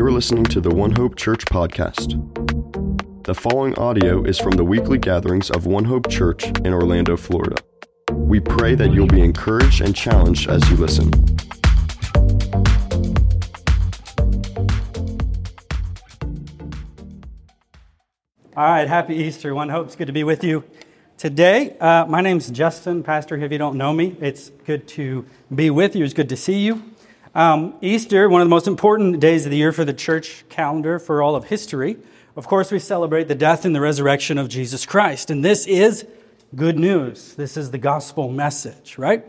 You're listening to the One Hope Church podcast. The following audio is from the weekly gatherings of One Hope Church in Orlando, Florida. We pray that you'll be encouraged and challenged as you listen. All right, happy Easter. One Hope it's good to be with you today. Uh, my name's Justin, Pastor. If you don't know me, it's good to be with you. It's good to see you. Um, Easter, one of the most important days of the year for the church calendar for all of history. Of course, we celebrate the death and the resurrection of Jesus Christ. And this is good news. This is the gospel message, right?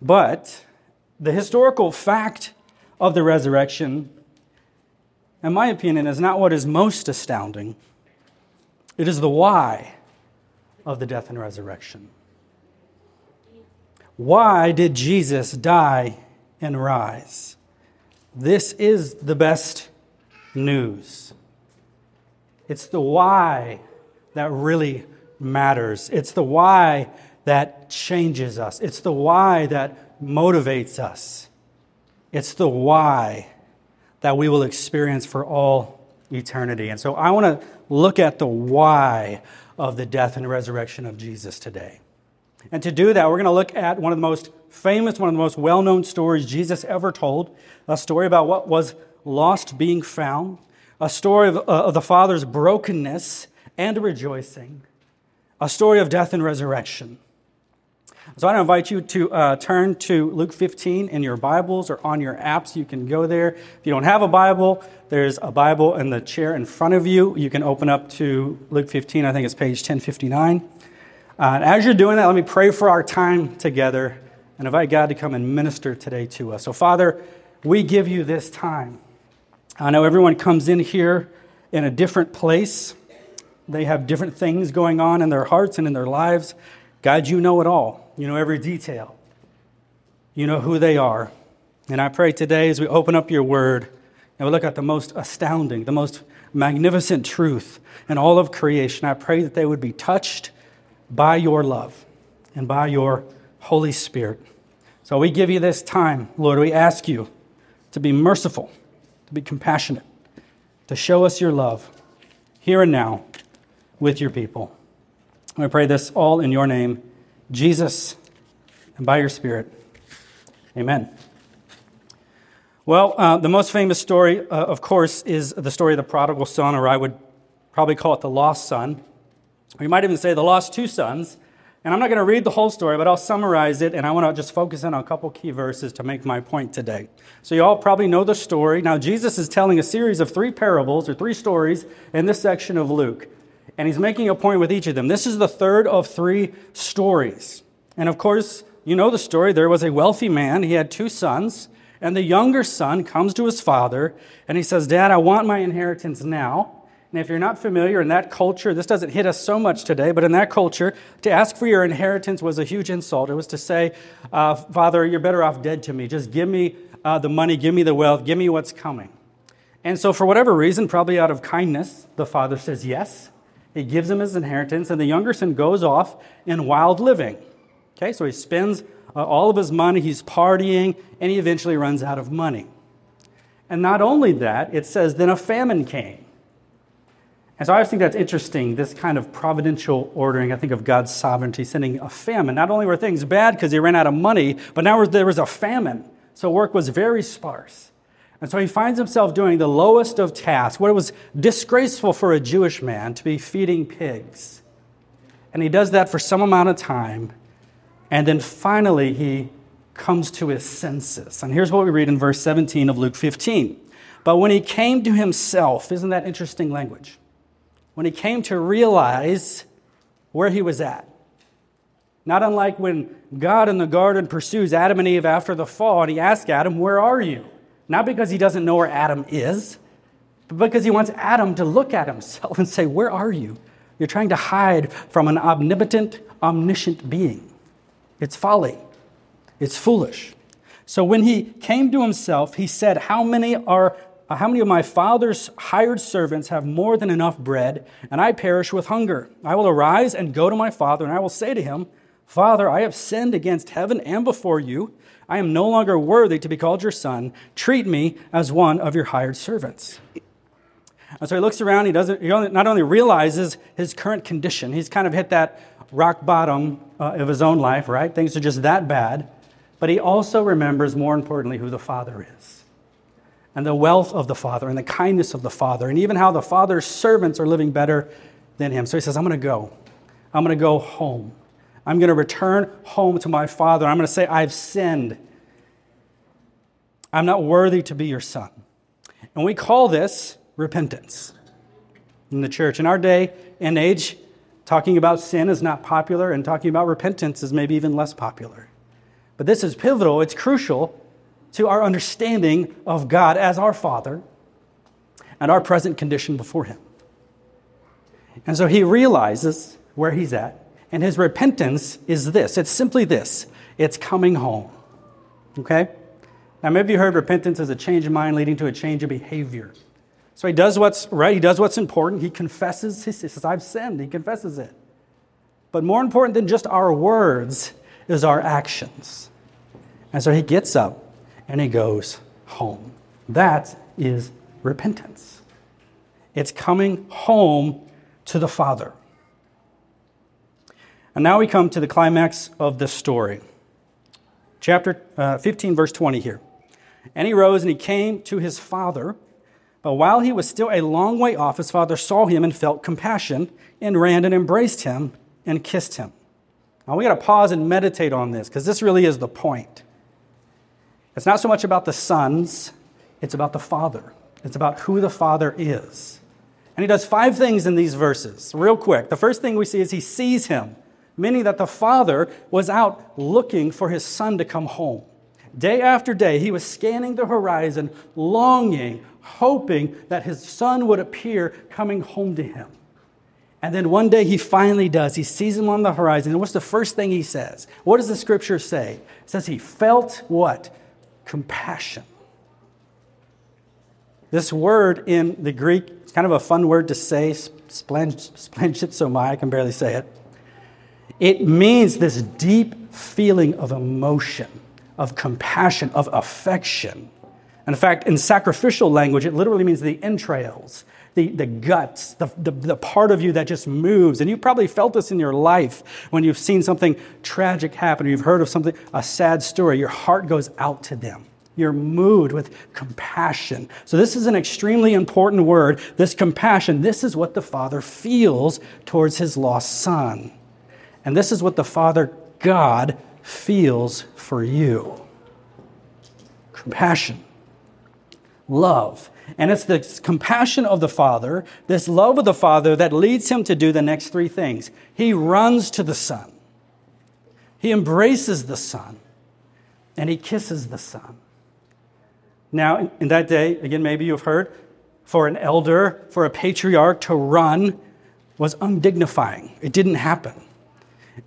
But the historical fact of the resurrection, in my opinion, is not what is most astounding. It is the why of the death and resurrection. Why did Jesus die and rise. This is the best news. It's the why that really matters. It's the why that changes us. It's the why that motivates us. It's the why that we will experience for all eternity. And so I want to look at the why of the death and resurrection of Jesus today. And to do that, we're going to look at one of the most famous, one of the most well known stories Jesus ever told a story about what was lost being found, a story of, uh, of the Father's brokenness and rejoicing, a story of death and resurrection. So I invite you to uh, turn to Luke 15 in your Bibles or on your apps. You can go there. If you don't have a Bible, there's a Bible in the chair in front of you. You can open up to Luke 15. I think it's page 1059. Uh, and as you're doing that, let me pray for our time together and invite God to come and minister today to us. So, Father, we give you this time. I know everyone comes in here in a different place. They have different things going on in their hearts and in their lives. God, you know it all. You know every detail. You know who they are. And I pray today as we open up your word and we look at the most astounding, the most magnificent truth in all of creation, I pray that they would be touched by your love and by your Holy Spirit. So we give you this time, Lord. We ask you to be merciful, to be compassionate, to show us your love here and now with your people. We pray this all in your name, Jesus, and by your Spirit. Amen. Well, uh, the most famous story, uh, of course, is the story of the prodigal son, or I would probably call it the lost son. We might even say the lost two sons. And I'm not going to read the whole story, but I'll summarize it, and I want to just focus in on a couple key verses to make my point today. So, you all probably know the story. Now, Jesus is telling a series of three parables or three stories in this section of Luke, and he's making a point with each of them. This is the third of three stories. And of course, you know the story. There was a wealthy man, he had two sons, and the younger son comes to his father, and he says, Dad, I want my inheritance now. And if you're not familiar in that culture, this doesn't hit us so much today, but in that culture, to ask for your inheritance was a huge insult. It was to say, uh, Father, you're better off dead to me. Just give me uh, the money, give me the wealth, give me what's coming. And so, for whatever reason, probably out of kindness, the father says yes. He gives him his inheritance, and the younger son goes off in wild living. Okay, so he spends uh, all of his money, he's partying, and he eventually runs out of money. And not only that, it says, then a famine came. And so I always think that's interesting, this kind of providential ordering. I think of God's sovereignty sending a famine. Not only were things bad because they ran out of money, but now there was a famine. So work was very sparse. And so he finds himself doing the lowest of tasks, what was disgraceful for a Jewish man to be feeding pigs. And he does that for some amount of time. And then finally, he comes to his senses. And here's what we read in verse 17 of Luke 15. But when he came to himself, isn't that interesting language? When he came to realize where he was at. Not unlike when God in the garden pursues Adam and Eve after the fall, and he asks Adam, Where are you? Not because he doesn't know where Adam is, but because he wants Adam to look at himself and say, Where are you? You're trying to hide from an omnipotent, omniscient being. It's folly, it's foolish. So when he came to himself, he said, How many are how many of my father's hired servants have more than enough bread, and I perish with hunger? I will arise and go to my father, and I will say to him, Father, I have sinned against heaven and before you. I am no longer worthy to be called your son. Treat me as one of your hired servants. And so he looks around. He doesn't. He not only realizes his current condition, he's kind of hit that rock bottom uh, of his own life. Right, things are just that bad. But he also remembers, more importantly, who the Father is, and the wealth of the Father, and the kindness of the Father, and even how the Father's servants are living better than him. So he says, "I'm going to go. I'm going to go home. I'm going to return home to my Father. I'm going to say, I've sinned. I'm not worthy to be your son." And we call this repentance in the church. In our day and age, talking about sin is not popular, and talking about repentance is maybe even less popular. But this is pivotal, it's crucial to our understanding of God as our Father and our present condition before Him. And so he realizes where he's at, and his repentance is this it's simply this it's coming home. Okay? Now, maybe you heard repentance as a change of mind leading to a change of behavior. So he does what's right, he does what's important, he confesses, he says, I've sinned, he confesses it. But more important than just our words is our actions. And so he gets up and he goes home. That is repentance. It's coming home to the Father. And now we come to the climax of this story. Chapter uh, 15, verse 20 here. And he rose and he came to his father. But while he was still a long way off, his father saw him and felt compassion and ran and embraced him and kissed him. Now we got to pause and meditate on this because this really is the point. It's not so much about the sons, it's about the father. It's about who the father is. And he does five things in these verses, real quick. The first thing we see is he sees him, meaning that the father was out looking for his son to come home. Day after day, he was scanning the horizon, longing, hoping that his son would appear coming home to him. And then one day he finally does. He sees him on the horizon. And what's the first thing he says? What does the scripture say? It says he felt what? Compassion. This word in the Greek, it's kind of a fun word to say, splanchnizomai, I can barely say it. It means this deep feeling of emotion of compassion, of affection. In fact, in sacrificial language, it literally means the entrails, the, the guts, the, the, the, part of you that just moves. And you've probably felt this in your life when you've seen something tragic happen or you've heard of something, a sad story. Your heart goes out to them. You're moved with compassion. So, this is an extremely important word. This compassion, this is what the Father feels towards his lost son. And this is what the Father God feels for you compassion, love. And it's the compassion of the Father, this love of the Father, that leads him to do the next three things. He runs to the Son, he embraces the Son, and he kisses the Son. Now, in that day, again, maybe you've heard, for an elder, for a patriarch to run was undignifying. It didn't happen.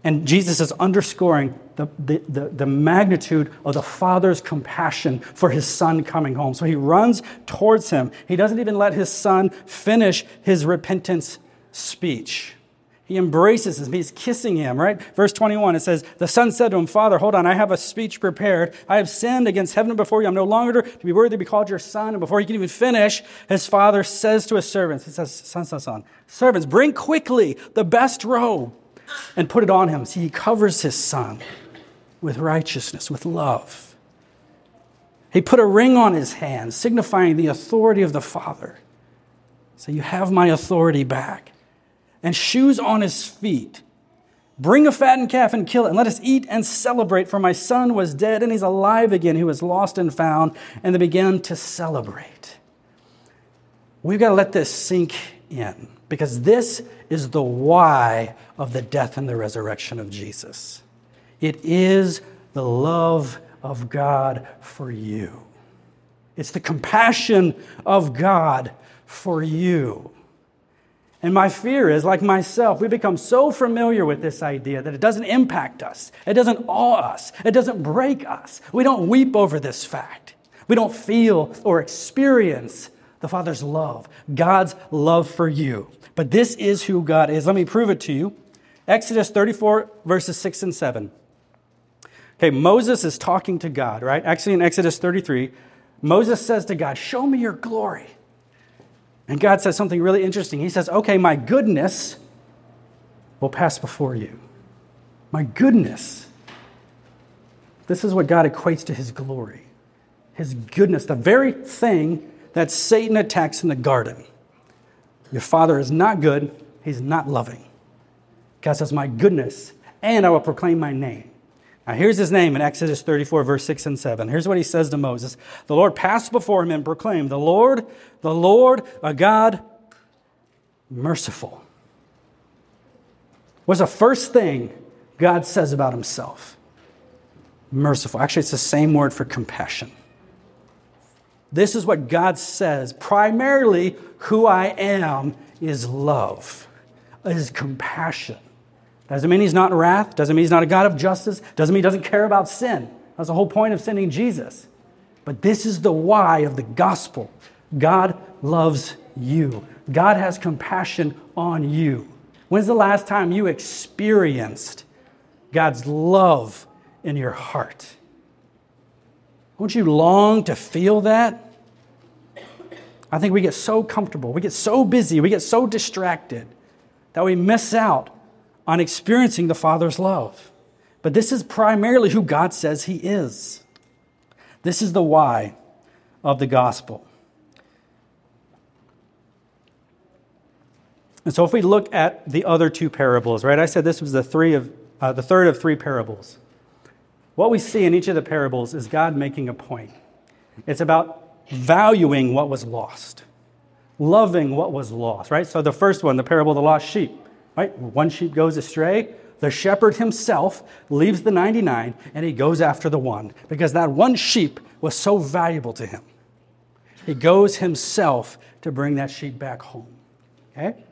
And Jesus is underscoring the, the, the, the, magnitude of the Father's compassion for his son coming home. So he runs towards him. He doesn't even let his son finish his repentance speech. He embraces him. He's kissing him, right? Verse 21, it says, The son said to him, Father, hold on, I have a speech prepared. I have sinned against heaven before you. I'm no longer to be worthy to be called your son. And before he can even finish, his father says to his servants, He says, Son, son, son, servants, bring quickly the best robe and put it on him. See, he covers his son with righteousness, with love. He put a ring on his hand, signifying the authority of the Father. So you have my authority back. And shoes on his feet. Bring a fattened calf and kill it, and let us eat and celebrate. For my son was dead, and he's alive again. He was lost and found. And they began to celebrate. We've got to let this sink in because this is the why of the death and the resurrection of Jesus. It is the love of God for you. It's the compassion of God for you. And my fear is, like myself, we become so familiar with this idea that it doesn't impact us, it doesn't awe us, it doesn't break us. We don't weep over this fact. We don't feel or experience the Father's love, God's love for you. But this is who God is. Let me prove it to you. Exodus 34, verses 6 and 7. Okay, Moses is talking to God, right? Actually, in Exodus 33, Moses says to God, Show me your glory. And God says something really interesting. He says, Okay, my goodness will pass before you. My goodness. This is what God equates to his glory. His goodness, the very thing that Satan attacks in the garden. Your father is not good, he's not loving. God says, My goodness, and I will proclaim my name. Now, here's his name in Exodus 34, verse 6 and 7. Here's what he says to Moses The Lord passed before him and proclaimed, The Lord, the Lord, a God merciful. Was the first thing God says about himself. Merciful. Actually, it's the same word for compassion. This is what God says. Primarily, who I am is love, is compassion. Doesn't mean he's not in wrath, doesn't mean he's not a God of justice, doesn't mean he doesn't care about sin. That's the whole point of sending Jesus. But this is the why of the gospel God loves you, God has compassion on you. When's the last time you experienced God's love in your heart? Won't you long to feel that? I think we get so comfortable, we get so busy, we get so distracted that we miss out on experiencing the Father's love. But this is primarily who God says He is. This is the why of the gospel. And so, if we look at the other two parables, right? I said this was the three of uh, the third of three parables. What we see in each of the parables is God making a point. It's about valuing what was lost, loving what was lost, right? So the first one, the parable of the lost sheep. Right? One sheep goes astray. The shepherd himself leaves the 99 and he goes after the one because that one sheep was so valuable to him. He goes himself to bring that sheep back home. Okay?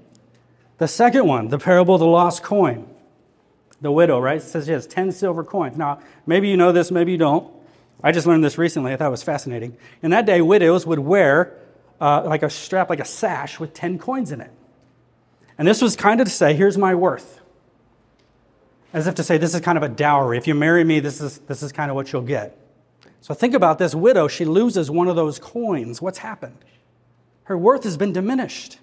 The second one, the parable of the lost coin. The widow, right? It says she has 10 silver coins. Now, maybe you know this, maybe you don't. I just learned this recently. I thought it was fascinating. In that day, widows would wear uh, like a strap, like a sash with 10 coins in it. And this was kind of to say, here's my worth. As if to say, this is kind of a dowry. If you marry me, this is, this is kind of what you'll get. So think about this widow. She loses one of those coins. What's happened? Her worth has been diminished,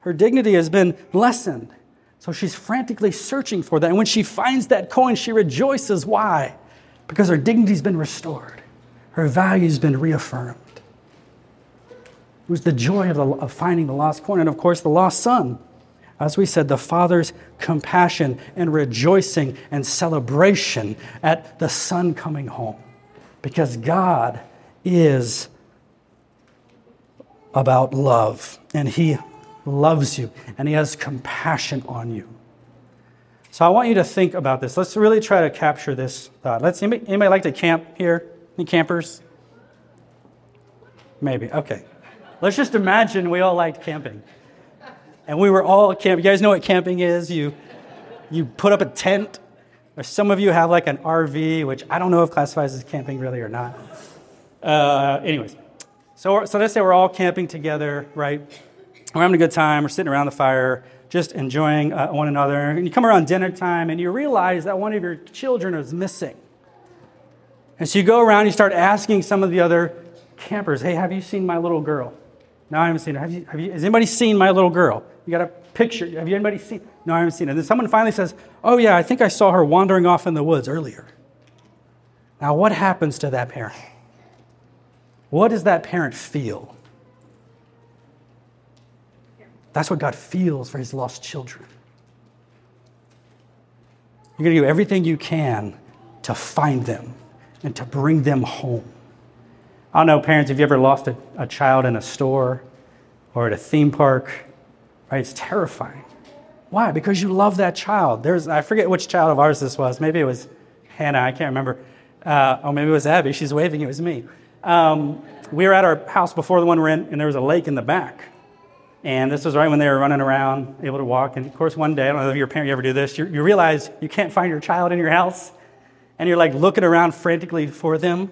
her dignity has been lessened. So she's frantically searching for that. And when she finds that coin, she rejoices. Why? Because her dignity's been restored, her value's been reaffirmed. It was the joy of, the, of finding the lost coin, and of course, the lost son as we said, the Father's compassion and rejoicing and celebration at the Son coming home. Because God is about love, and He loves you, and He has compassion on you. So I want you to think about this. Let's really try to capture this thought. Let's anybody, anybody like to camp here? Any campers? Maybe. Okay. Let's just imagine we all liked camping and we were all camping. You guys know what camping is? You, you put up a tent, or some of you have like an RV, which I don't know if classifies as camping really or not. Uh, anyways, so, so let's say we're all camping together, right? We're having a good time, we're sitting around the fire, just enjoying uh, one another. And you come around dinner time and you realize that one of your children is missing. And so you go around, you start asking some of the other campers, hey, have you seen my little girl? No, I haven't seen her. Have you, have you, has anybody seen my little girl? You got a picture. Have you anybody seen? No, I haven't seen it. And then someone finally says, Oh, yeah, I think I saw her wandering off in the woods earlier. Now, what happens to that parent? What does that parent feel? That's what God feels for his lost children. You're going to do everything you can to find them and to bring them home. I don't know, parents, if you ever lost a, a child in a store or at a theme park, right? It's terrifying. Why? Because you love that child. There's, I forget which child of ours this was. Maybe it was Hannah. I can't remember. Uh, or maybe it was Abby. She's waving. It was me. Um, we were at our house before the one we're in, and there was a lake in the back. And this was right when they were running around, able to walk. And of course, one day, I don't know if you're parent, you ever do this, you, you realize you can't find your child in your house. And you're like looking around frantically for them.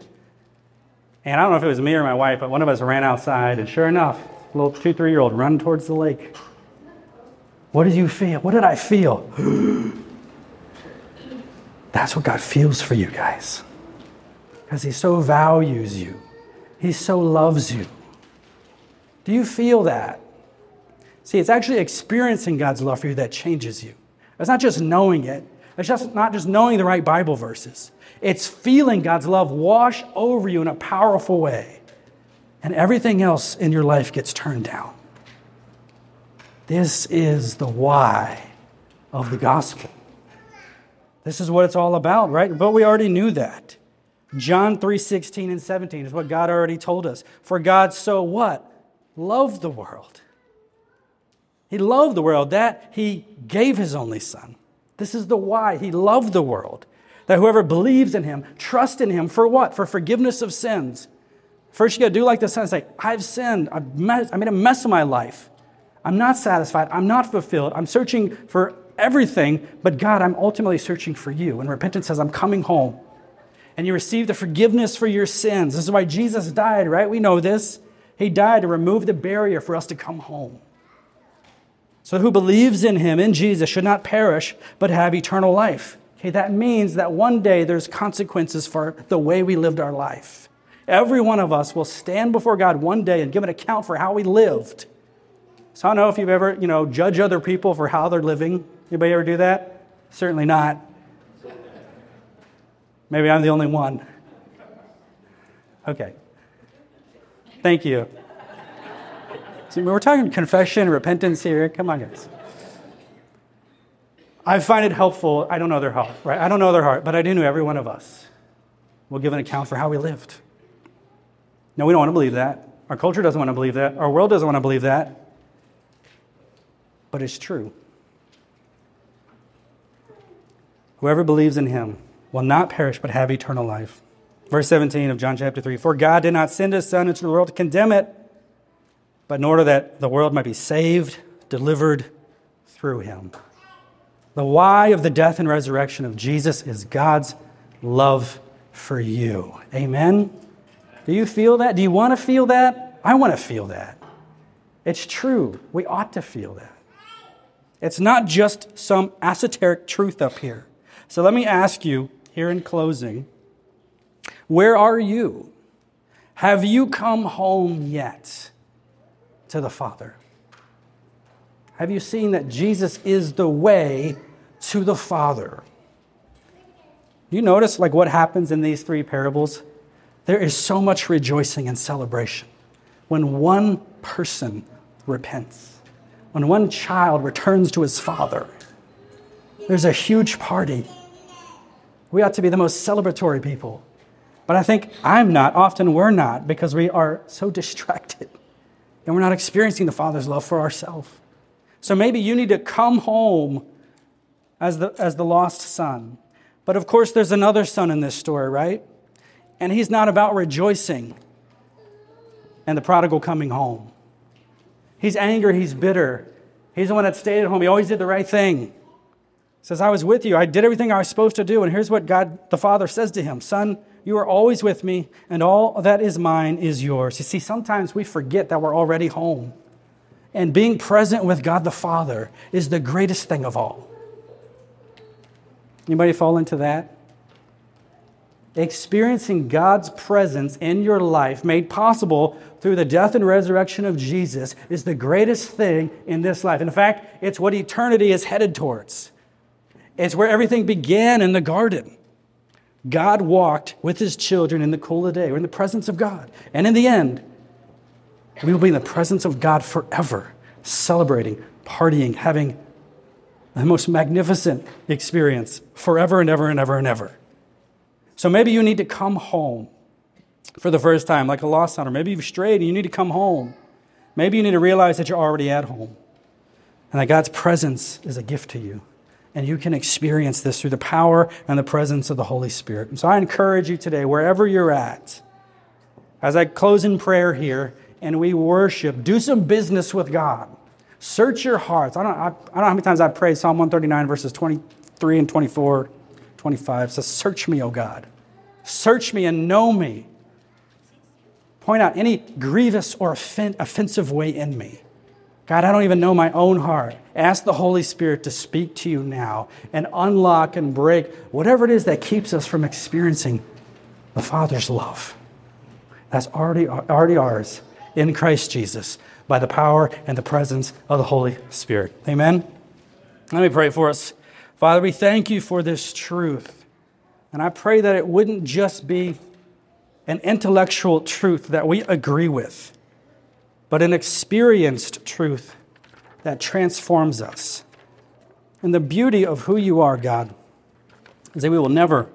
And I don't know if it was me or my wife, but one of us ran outside, and sure enough, a little two, three year old run towards the lake. What did you feel? What did I feel? That's what God feels for you guys. Because He so values you, He so loves you. Do you feel that? See, it's actually experiencing God's love for you that changes you. It's not just knowing it, it's just not just knowing the right Bible verses. It's feeling God's love wash over you in a powerful way. And everything else in your life gets turned down. This is the why of the gospel. This is what it's all about, right? But we already knew that. John 3 16 and 17 is what God already told us. For God so what? Loved the world. He loved the world that he gave his only son. This is the why. He loved the world. That whoever believes in him, trust in him for what? For forgiveness of sins. First, you got to do like the son and say, I've sinned. I've I made a mess of my life. I'm not satisfied. I'm not fulfilled. I'm searching for everything, but God, I'm ultimately searching for you. And repentance says, I'm coming home. And you receive the forgiveness for your sins. This is why Jesus died, right? We know this. He died to remove the barrier for us to come home. So, who believes in him, in Jesus, should not perish, but have eternal life. Okay, that means that one day there's consequences for the way we lived our life. Every one of us will stand before God one day and give an account for how we lived. So I don't know if you've ever, you know, judge other people for how they're living. Anybody ever do that? Certainly not. Maybe I'm the only one. Okay. Thank you. See, we're talking confession, repentance here. Come on, guys. I find it helpful. I don't know their heart, right? I don't know their heart, but I do know every one of us will give an account for how we lived. No, we don't want to believe that. Our culture doesn't want to believe that. Our world doesn't want to believe that. But it's true. Whoever believes in him will not perish but have eternal life. Verse 17 of John chapter 3 For God did not send his Son into the world to condemn it, but in order that the world might be saved, delivered through him. The why of the death and resurrection of Jesus is God's love for you. Amen? Do you feel that? Do you want to feel that? I want to feel that. It's true. We ought to feel that. It's not just some esoteric truth up here. So let me ask you here in closing where are you? Have you come home yet to the Father? Have you seen that Jesus is the way to the Father? Do you notice like what happens in these three parables? There is so much rejoicing and celebration when one person repents, when one child returns to his father. There's a huge party. We ought to be the most celebratory people. But I think I'm not, often we're not, because we are so distracted and we're not experiencing the Father's love for ourselves. So maybe you need to come home as the, as the lost son. But of course, there's another son in this story, right? And he's not about rejoicing and the prodigal coming home. He's angry, he's bitter. He's the one that stayed at home. He always did the right thing. says, I was with you. I did everything I was supposed to do. And here's what God the Father says to him Son, you are always with me, and all that is mine is yours. You see, sometimes we forget that we're already home. And being present with God the Father is the greatest thing of all. Anybody fall into that? Experiencing God's presence in your life, made possible through the death and resurrection of Jesus, is the greatest thing in this life. In fact, it's what eternity is headed towards. It's where everything began in the garden. God walked with his children in the cool of the day. We're in the presence of God. And in the end, we will be in the presence of God forever, celebrating, partying, having the most magnificent experience forever and ever and ever and ever. So maybe you need to come home for the first time, like a lost son, or maybe you've strayed and you need to come home. Maybe you need to realize that you're already at home and that God's presence is a gift to you. And you can experience this through the power and the presence of the Holy Spirit. And so I encourage you today, wherever you're at, as I close in prayer here and we worship, do some business with God. Search your hearts. I don't, I, I don't know how many times I've prayed Psalm 139, verses 23 and 24, 25 says, Search me, O God. Search me and know me. Point out any grievous or offensive way in me God, I don't even know my own heart. Ask the Holy Spirit to speak to you now and unlock and break whatever it is that keeps us from experiencing the Father's love. That's already, already ours in Christ Jesus by the power and the presence of the Holy Spirit. Amen? Let me pray for us. Father, we thank you for this truth. And I pray that it wouldn't just be an intellectual truth that we agree with, but an experienced truth that transforms us. And the beauty of who you are, God, is that we will never,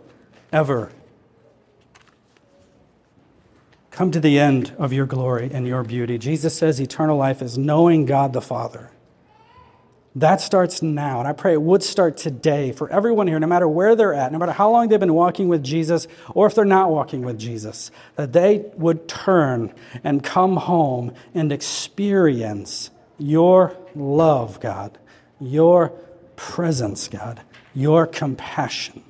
ever come to the end of your glory and your beauty. Jesus says eternal life is knowing God the Father. That starts now. And I pray it would start today for everyone here, no matter where they're at, no matter how long they've been walking with Jesus, or if they're not walking with Jesus, that they would turn and come home and experience your love, God, your presence, God, your compassion.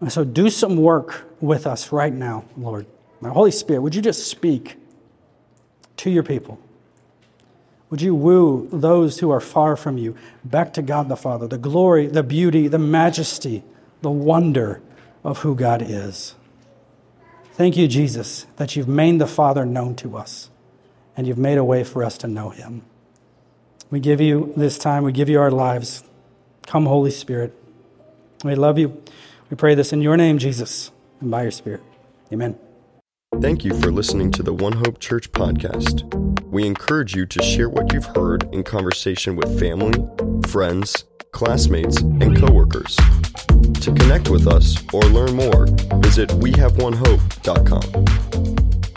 And so do some work with us right now, Lord. My Holy Spirit, would you just speak to your people? Would you woo those who are far from you back to God the Father, the glory, the beauty, the majesty, the wonder of who God is? Thank you, Jesus, that you've made the Father known to us and you've made a way for us to know him. We give you this time, we give you our lives. Come, Holy Spirit. We love you. We pray this in your name, Jesus, and by your Spirit. Amen. Thank you for listening to the One Hope Church podcast. We encourage you to share what you've heard in conversation with family, friends, classmates, and coworkers. To connect with us or learn more, visit wehaveonehope.com.